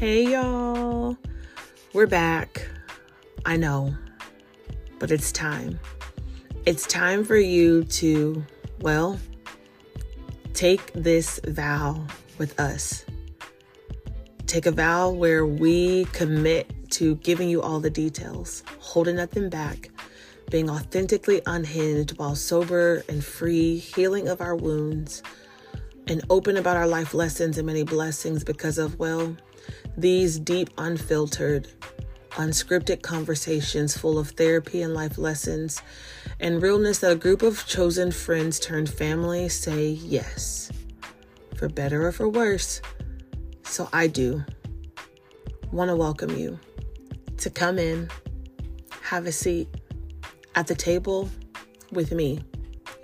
Hey, y'all. We're back. I know, but it's time. It's time for you to, well, take this vow with us. Take a vow where we commit to giving you all the details, holding nothing back, being authentically unhinged while sober and free, healing of our wounds, and open about our life lessons and many blessings because of, well, these deep, unfiltered, unscripted conversations full of therapy and life lessons and realness that a group of chosen friends turned family say yes, for better or for worse. So I do want to welcome you to come in, have a seat at the table with me,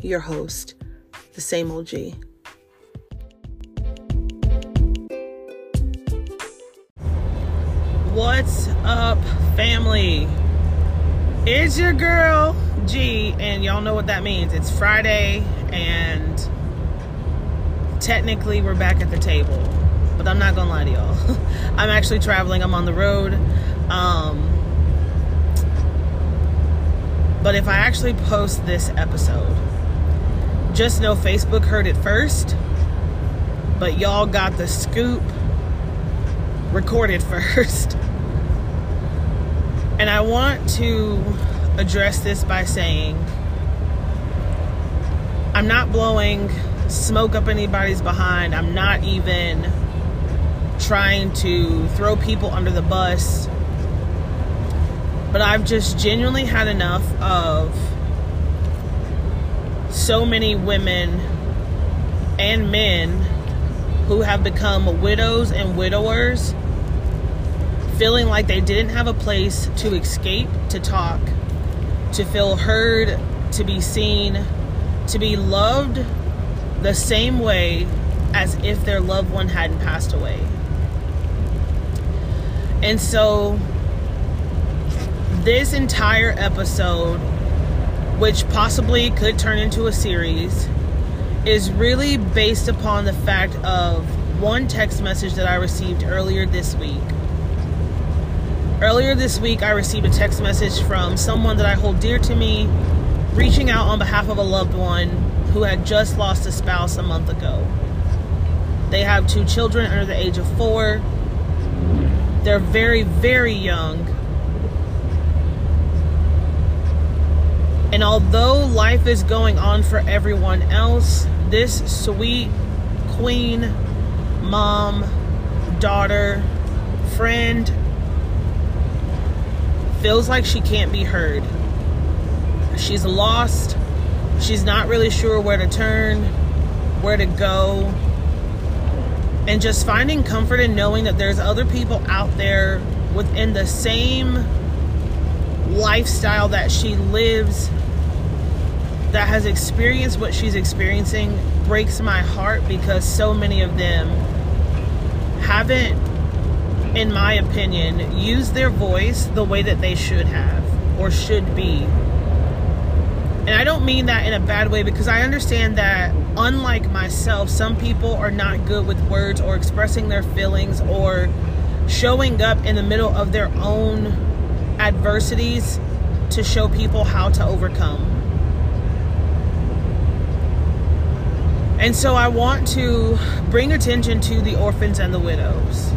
your host, the same old family? It's your girl, G, and y'all know what that means. It's Friday, and technically we're back at the table. But I'm not gonna lie to y'all. I'm actually traveling, I'm on the road. Um, but if I actually post this episode, just know Facebook heard it first, but y'all got the scoop recorded first. And I want to address this by saying I'm not blowing smoke up anybody's behind. I'm not even trying to throw people under the bus. But I've just genuinely had enough of so many women and men who have become widows and widowers feeling like they didn't have a place to escape, to talk, to feel heard, to be seen, to be loved the same way as if their loved one hadn't passed away. And so, this entire episode, which possibly could turn into a series, is really based upon the fact of one text message that I received earlier this week Earlier this week, I received a text message from someone that I hold dear to me, reaching out on behalf of a loved one who had just lost a spouse a month ago. They have two children under the age of four. They're very, very young. And although life is going on for everyone else, this sweet queen, mom, daughter, friend, feels like she can't be heard. She's lost. She's not really sure where to turn, where to go. And just finding comfort in knowing that there's other people out there within the same lifestyle that she lives that has experienced what she's experiencing breaks my heart because so many of them haven't in my opinion, use their voice the way that they should have or should be. And I don't mean that in a bad way because I understand that, unlike myself, some people are not good with words or expressing their feelings or showing up in the middle of their own adversities to show people how to overcome. And so I want to bring attention to the orphans and the widows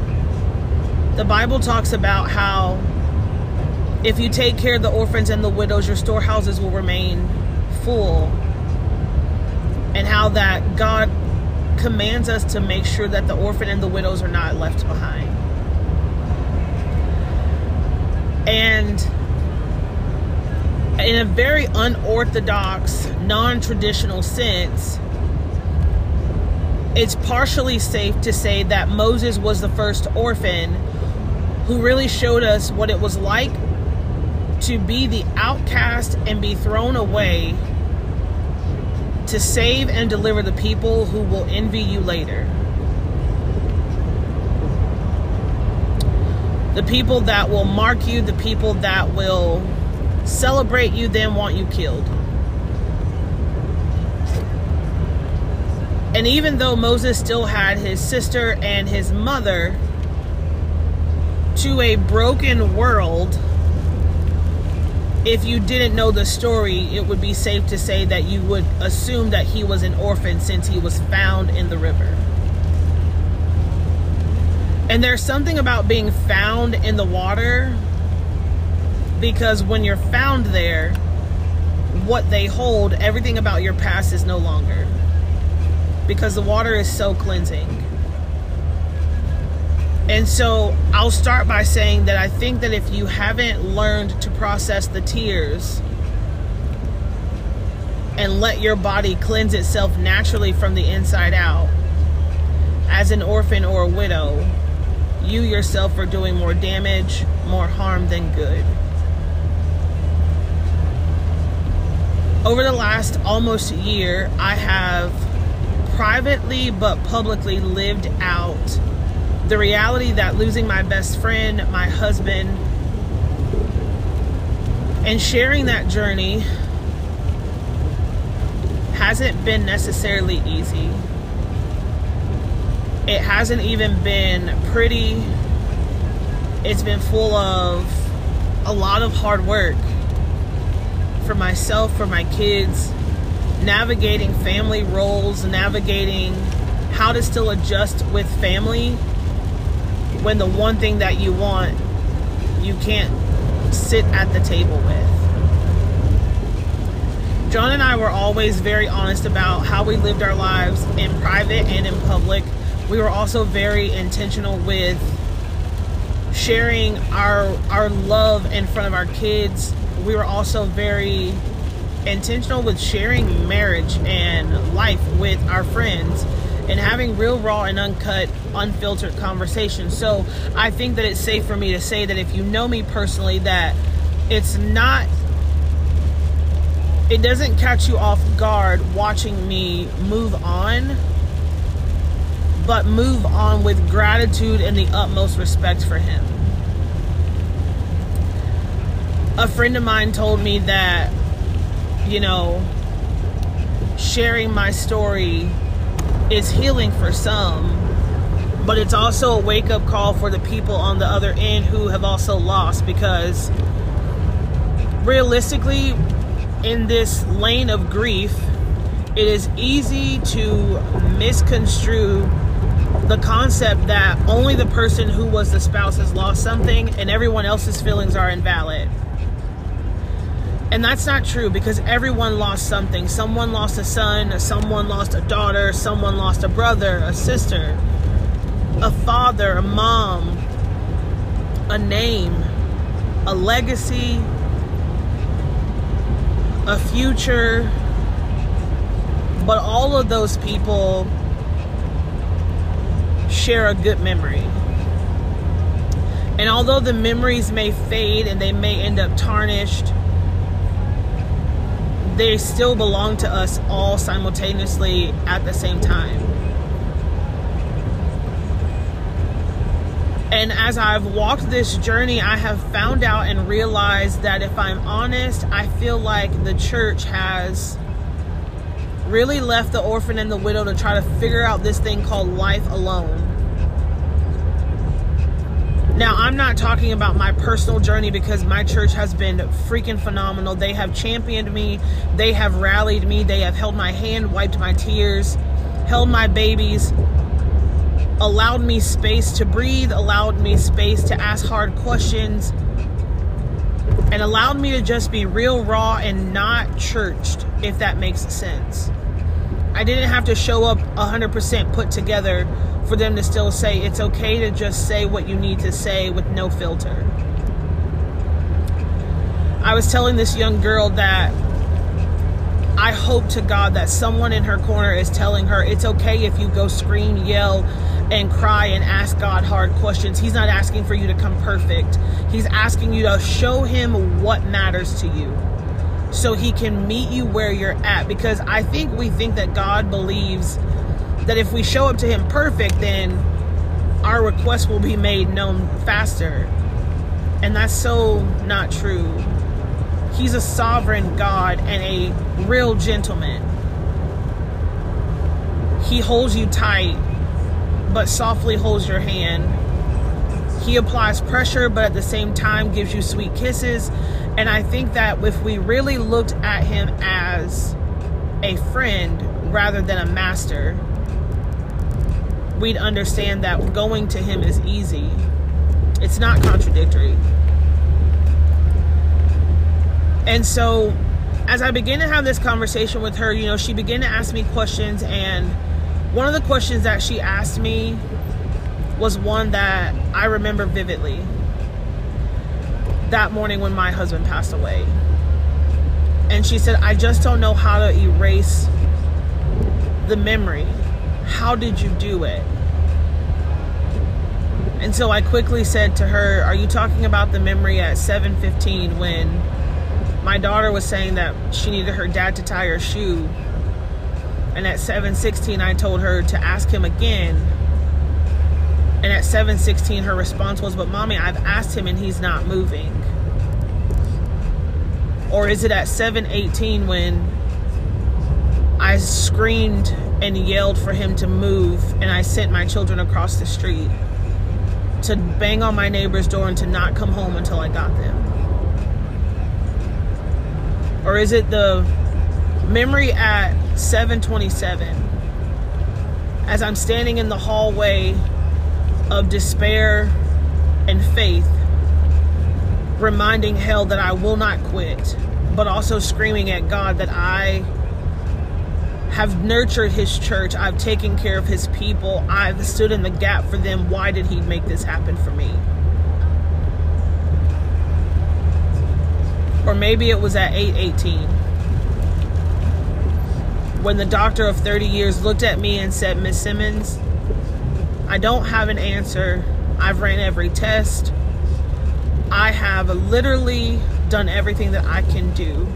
the Bible talks about how if you take care of the orphans and the widows, your storehouses will remain full. And how that God commands us to make sure that the orphan and the widows are not left behind. And in a very unorthodox, non traditional sense, it's partially safe to say that Moses was the first orphan who really showed us what it was like to be the outcast and be thrown away to save and deliver the people who will envy you later. The people that will mark you, the people that will celebrate you, then want you killed. And even though Moses still had his sister and his mother, to a broken world, if you didn't know the story, it would be safe to say that you would assume that he was an orphan since he was found in the river. And there's something about being found in the water because when you're found there, what they hold, everything about your past is no longer. Because the water is so cleansing. And so I'll start by saying that I think that if you haven't learned to process the tears and let your body cleanse itself naturally from the inside out, as an orphan or a widow, you yourself are doing more damage, more harm than good. Over the last almost year, I have privately but publicly lived out the reality that losing my best friend, my husband, and sharing that journey hasn't been necessarily easy. It hasn't even been pretty. It's been full of a lot of hard work for myself, for my kids, navigating family roles, navigating how to still adjust with family when the one thing that you want you can't sit at the table with. John and I were always very honest about how we lived our lives in private and in public. We were also very intentional with sharing our our love in front of our kids. We were also very intentional with sharing marriage and life with our friends and having real, raw, and uncut, unfiltered conversations. So I think that it's safe for me to say that if you know me personally, that it's not, it doesn't catch you off guard watching me move on, but move on with gratitude and the utmost respect for him. A friend of mine told me that, you know, sharing my story is healing for some, but it's also a wake up call for the people on the other end who have also lost because realistically, in this lane of grief, it is easy to misconstrue the concept that only the person who was the spouse has lost something and everyone else's feelings are invalid. And that's not true because everyone lost something. Someone lost a son, someone lost a daughter, someone lost a brother, a sister, a father, a mom, a name, a legacy, a future. But all of those people share a good memory. And although the memories may fade and they may end up tarnished, they still belong to us all simultaneously at the same time. And as I've walked this journey, I have found out and realized that if I'm honest, I feel like the church has really left the orphan and the widow to try to figure out this thing called life alone. I'm not talking about my personal journey because my church has been freaking phenomenal. They have championed me, they have rallied me, they have held my hand, wiped my tears, held my babies, allowed me space to breathe, allowed me space to ask hard questions, and allowed me to just be real, raw, and not churched, if that makes sense. I didn't have to show up 100% put together for them to still say it's okay to just say what you need to say with no filter. I was telling this young girl that I hope to God that someone in her corner is telling her it's okay if you go scream, yell, and cry and ask God hard questions. He's not asking for you to come perfect. He's asking you to show him what matters to you so he can meet you where you're at because I think we think that God believes that if we show up to him perfect, then our request will be made known faster. And that's so not true. He's a sovereign God and a real gentleman. He holds you tight, but softly holds your hand. he applies pressure, but at the same time gives you sweet kisses. And I think that if we really looked at him as a friend rather than a master, we'd understand that going to him is easy. It's not contradictory. And so, as I began to have this conversation with her, you know, she began to ask me questions. And one of the questions that she asked me was one that I remember vividly that morning when my husband passed away. And she said, I just don't know how to erase the memory. How did you do it? And so I quickly said to her, Are you talking about the memory at 7:15 when my daughter was saying that she needed her dad to tie her shoe? And at 7:16 I told her to ask him again. And at 7:16 her response was, "But mommy, I've asked him and he's not moving." Or is it at 7:18 when I screamed and yelled for him to move and I sent my children across the street to bang on my neighbor's door and to not come home until I got them? Or is it the memory at 727 as I'm standing in the hallway of despair and faith reminding hell that I will not quit, but also screaming at God that I have nurtured his church. I've taken care of his people. I've stood in the gap for them. Why did he make this happen for me? Or maybe it was at 818 when the doctor of 30 years looked at me and said, Miss Simmons, I don't have an answer. I've ran every test. I have literally done everything that I can do.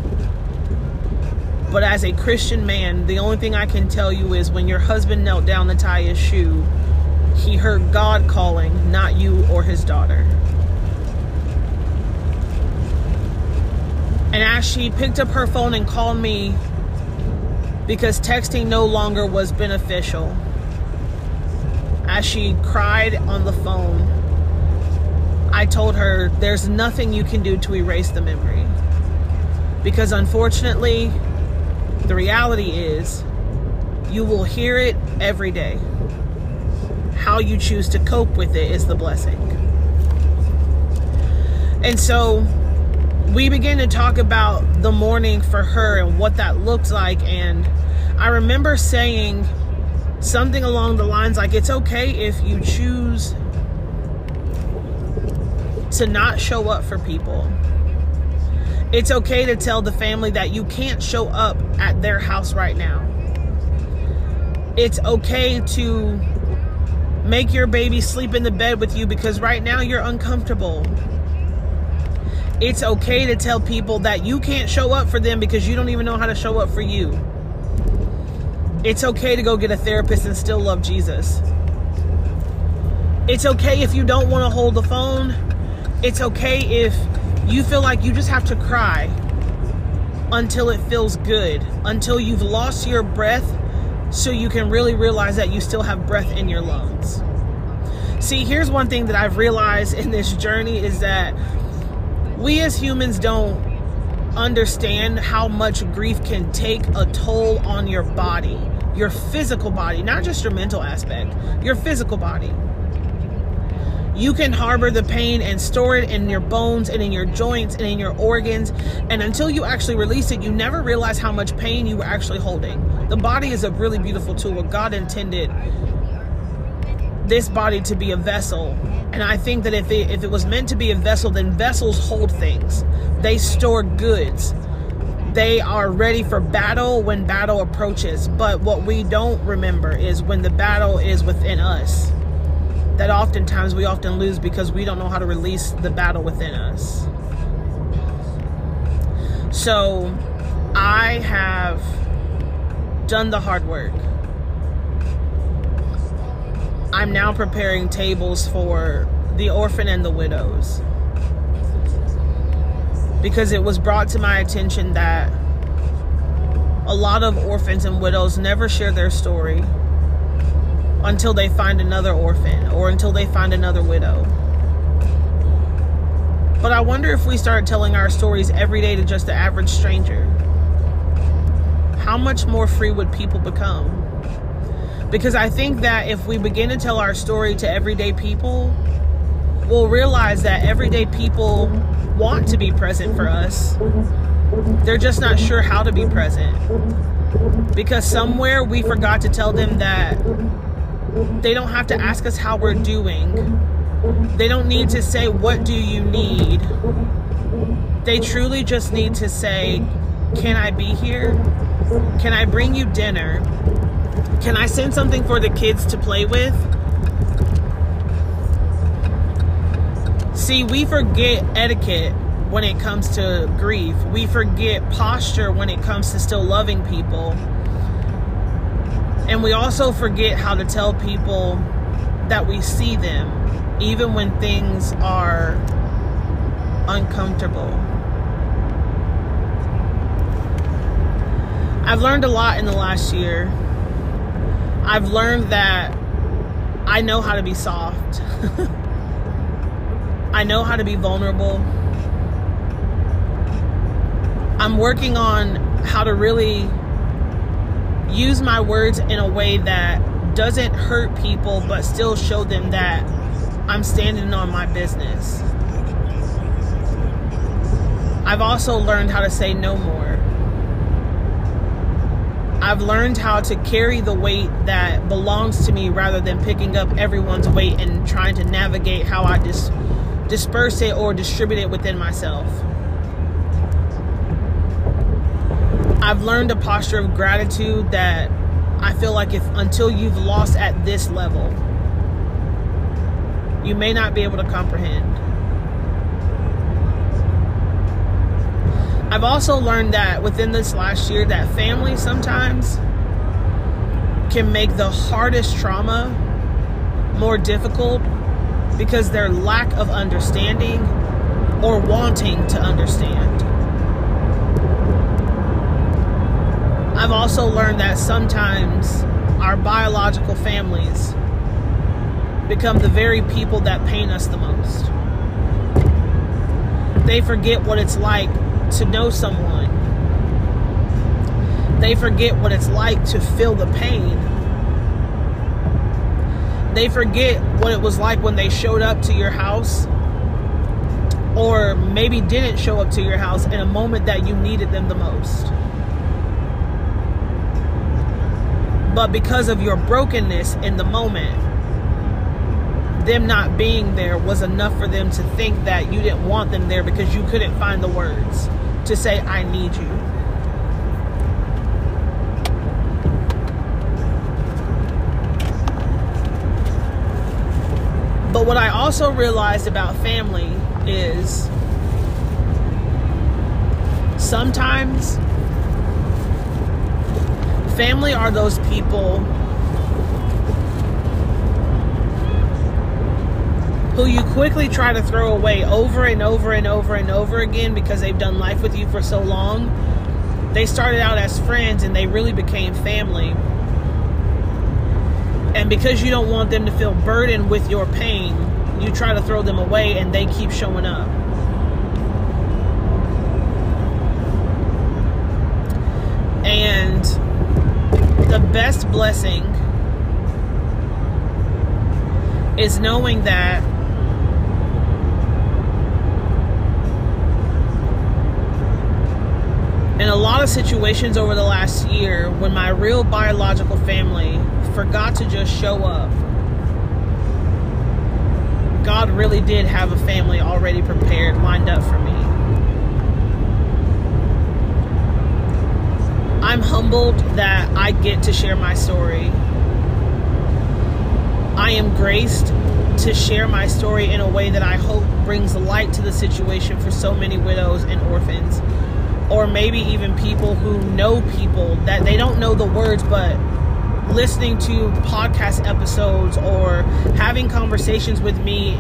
But as a Christian man, the only thing I can tell you is when your husband knelt down to tie his shoe, he heard God calling, not you or his daughter. And as she picked up her phone and called me because texting no longer was beneficial, as she cried on the phone, I told her there's nothing you can do to erase the memory. Because unfortunately, the reality is you will hear it every day. How you choose to cope with it is the blessing. And so we began to talk about the morning for her and what that looked like. And I remember saying something along the lines like, it's okay if you choose to not show up for people. It's okay to tell the family that you can't show up at their house right now. It's okay to make your baby sleep in the bed with you because right now you're uncomfortable. It's okay to tell people that you can't show up for them because you don't even know how to show up for you. It's okay to go get a therapist and still love Jesus. It's okay if you don't want to hold the phone it's okay if you feel like you just have to cry until it feels good, until you've lost your breath so you can really realize that you still have breath in your lungs. See, here's one thing that I've realized in this journey is that we as humans don't understand how much grief can take a toll on your body, your physical body, not just your mental aspect, your physical body you can harbor the pain and store it in your bones and in your joints and in your organs. And until you actually release it, you never realize how much pain you were actually holding. The body is a really beautiful tool. God intended this body to be a vessel. And I think that if it, if it was meant to be a vessel, then vessels hold things, they store goods. They are ready for battle when battle approaches. But what we don't remember is when the battle is within us that oftentimes we often lose because we don't know how to release the battle within us. So I have done the hard work. I'm now preparing tables for the orphan and the widows. Because it was brought to my attention that a lot of orphans and widows never share their story until they find another orphan or until they find another widow. But I wonder if we start telling our stories every day to just the average stranger. How much more free would people become? Because I think that if we begin to tell our story to everyday people, we'll realize that everyday people want to be present for us. They're just not sure how to be present. Because somewhere we forgot to tell them that they don't have to ask us how we're doing. They don't need to say, What do you need? They truly just need to say, Can I be here? Can I bring you dinner? Can I send something for the kids to play with? See, we forget etiquette when it comes to grief. We forget posture when it comes to still loving people. And we also forget how to tell people that we see them, even when things are uncomfortable. I've learned a lot in the last year. I've learned that I know how to be soft. I know how to be vulnerable. I'm working on how to really use my words in a way that doesn't hurt people but still show them that I'm standing on my business. I've also learned how to say no more. I've learned how to carry the weight that belongs to me rather than picking up everyone's weight and trying to navigate how I dis- disperse it or distribute it within myself. I've learned a posture of gratitude that I feel like if until you've lost at this level, you may not be able to comprehend. I've also learned that within this last year that family sometimes can make the hardest trauma more difficult because their lack of understanding or wanting to understand. I've also learned that sometimes our biological families become the very people that pain us the most. They forget what it's like to know someone. They forget what it's like to feel the pain. They forget what it was like when they showed up to your house or maybe didn't show up to your house in a moment that you needed them the most. But because of your brokenness in the moment, them not being there was enough for them to think that you didn't want them there because you couldn't find the words to say, I need you. But what I also realized about family is sometimes family are those people who you quickly try to throw away over and over and over and over again because they've done life with you for so long. They started out as friends and they really became family. And because you don't want them to feel burdened with your pain, you try to throw them away and they keep showing up. And best blessing is knowing that in a lot of situations over the last year when my real biological family forgot to just show up god really did have a family already prepared lined up for me i'm humbled that i get to share my story i am graced to share my story in a way that i hope brings light to the situation for so many widows and orphans or maybe even people who know people that they don't know the words, but listening to podcast episodes or having conversations with me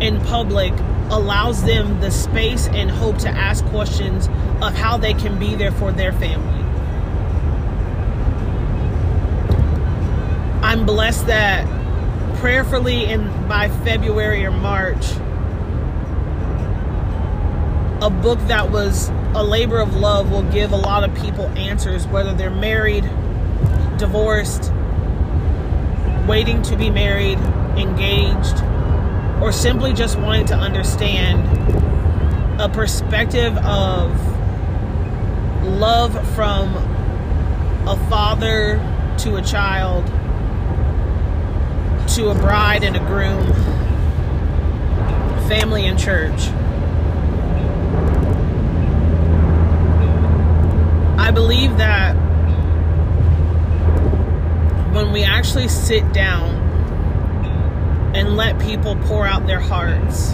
in public allows them the space and hope to ask questions of how they can be there for their family. I'm blessed that prayerfully in by February or March. A book that was a labor of love will give a lot of people answers, whether they're married, divorced, waiting to be married, engaged, or simply just wanting to understand a perspective of love from a father to a child to a bride and a groom, family and church. I believe that when we actually sit down and let people pour out their hearts,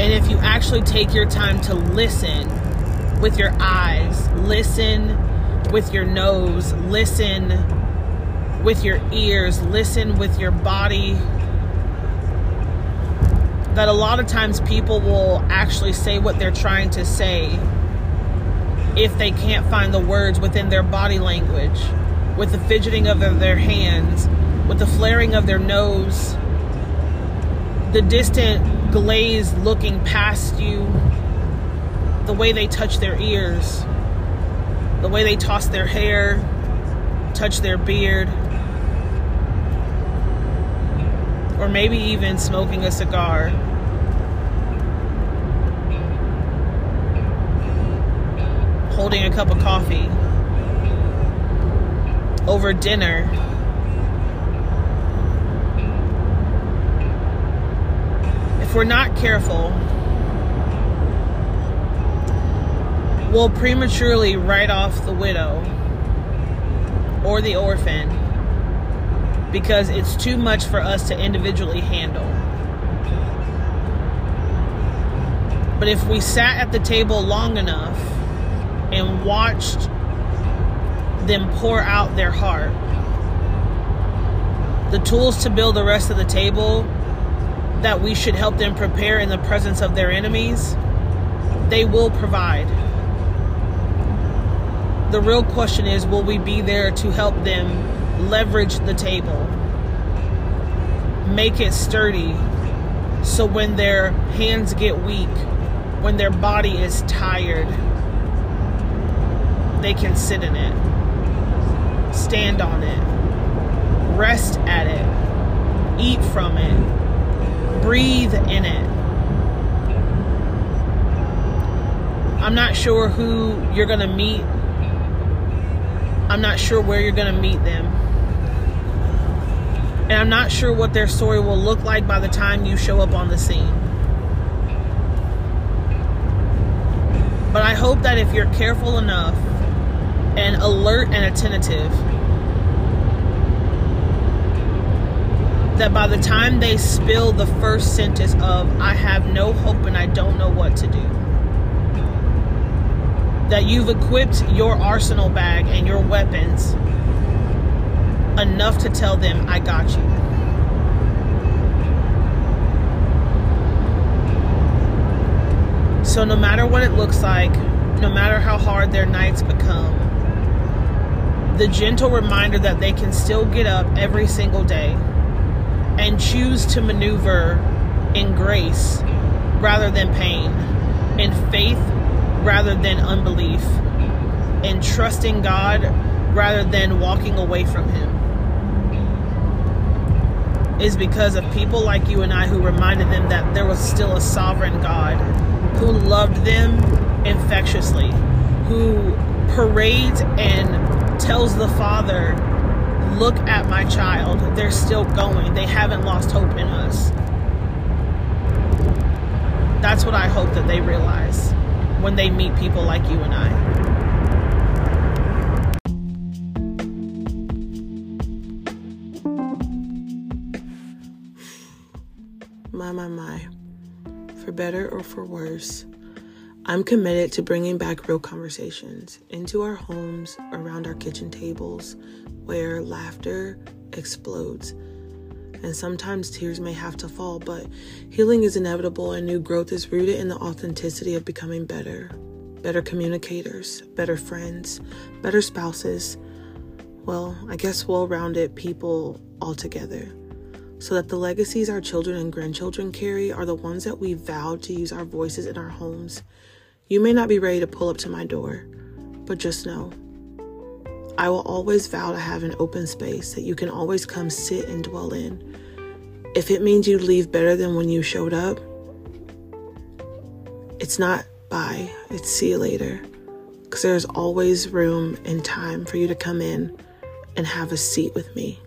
and if you actually take your time to listen with your eyes, listen with your nose, listen with your ears, listen with your body, that a lot of times people will actually say what they're trying to say if they can't find the words within their body language, with the fidgeting of their hands, with the flaring of their nose, the distant glaze looking past you, the way they touch their ears, the way they toss their hair, touch their beard, or maybe even smoking a cigar. Holding a cup of coffee. Over dinner. If we're not careful, we'll prematurely write off the widow or the orphan because it's too much for us to individually handle. But if we sat at the table long enough and watched them pour out their heart, the tools to build the rest of the table that we should help them prepare in the presence of their enemies, they will provide. The real question is will we be there to help them leverage the table, make it sturdy, so when their hands get weak, when their body is tired, they can sit in it, stand on it, rest at it, eat from it breathe in it. I'm not sure who you're going to meet. I'm not sure where you're going to meet them. And I'm not sure what their story will look like by the time you show up on the scene. But I hope that if you're careful enough and alert and attentive, that by the time they spill the first sentence of, I have no hope and I don't know what to do, that you've equipped your arsenal bag and your weapons enough to tell them, I got you. So, no matter what it looks like, no matter how hard their nights become, the gentle reminder that they can still get up every single day and choose to maneuver in grace rather than pain, in faith rather than unbelief, in trusting God rather than walking away from Him is because of people like you and I who reminded them that there was still a sovereign God who loved them infectiously, who parades and tells the Father look at my child. They're still going. They haven't lost hope in us. That's what I hope that they realize when they meet people like you and I. My, my. For better or for worse, I'm committed to bringing back real conversations into our homes, around our kitchen tables, where laughter explodes. And sometimes tears may have to fall, but healing is inevitable and new growth is rooted in the authenticity of becoming better. Better communicators, better friends, better spouses. Well, I guess well rounded people altogether. So that the legacies our children and grandchildren carry are the ones that we vowed to use our voices in our homes. You may not be ready to pull up to my door, but just know I will always vow to have an open space that you can always come sit and dwell in. If it means you leave better than when you showed up, it's not bye, it's see you later. Because there's always room and time for you to come in and have a seat with me.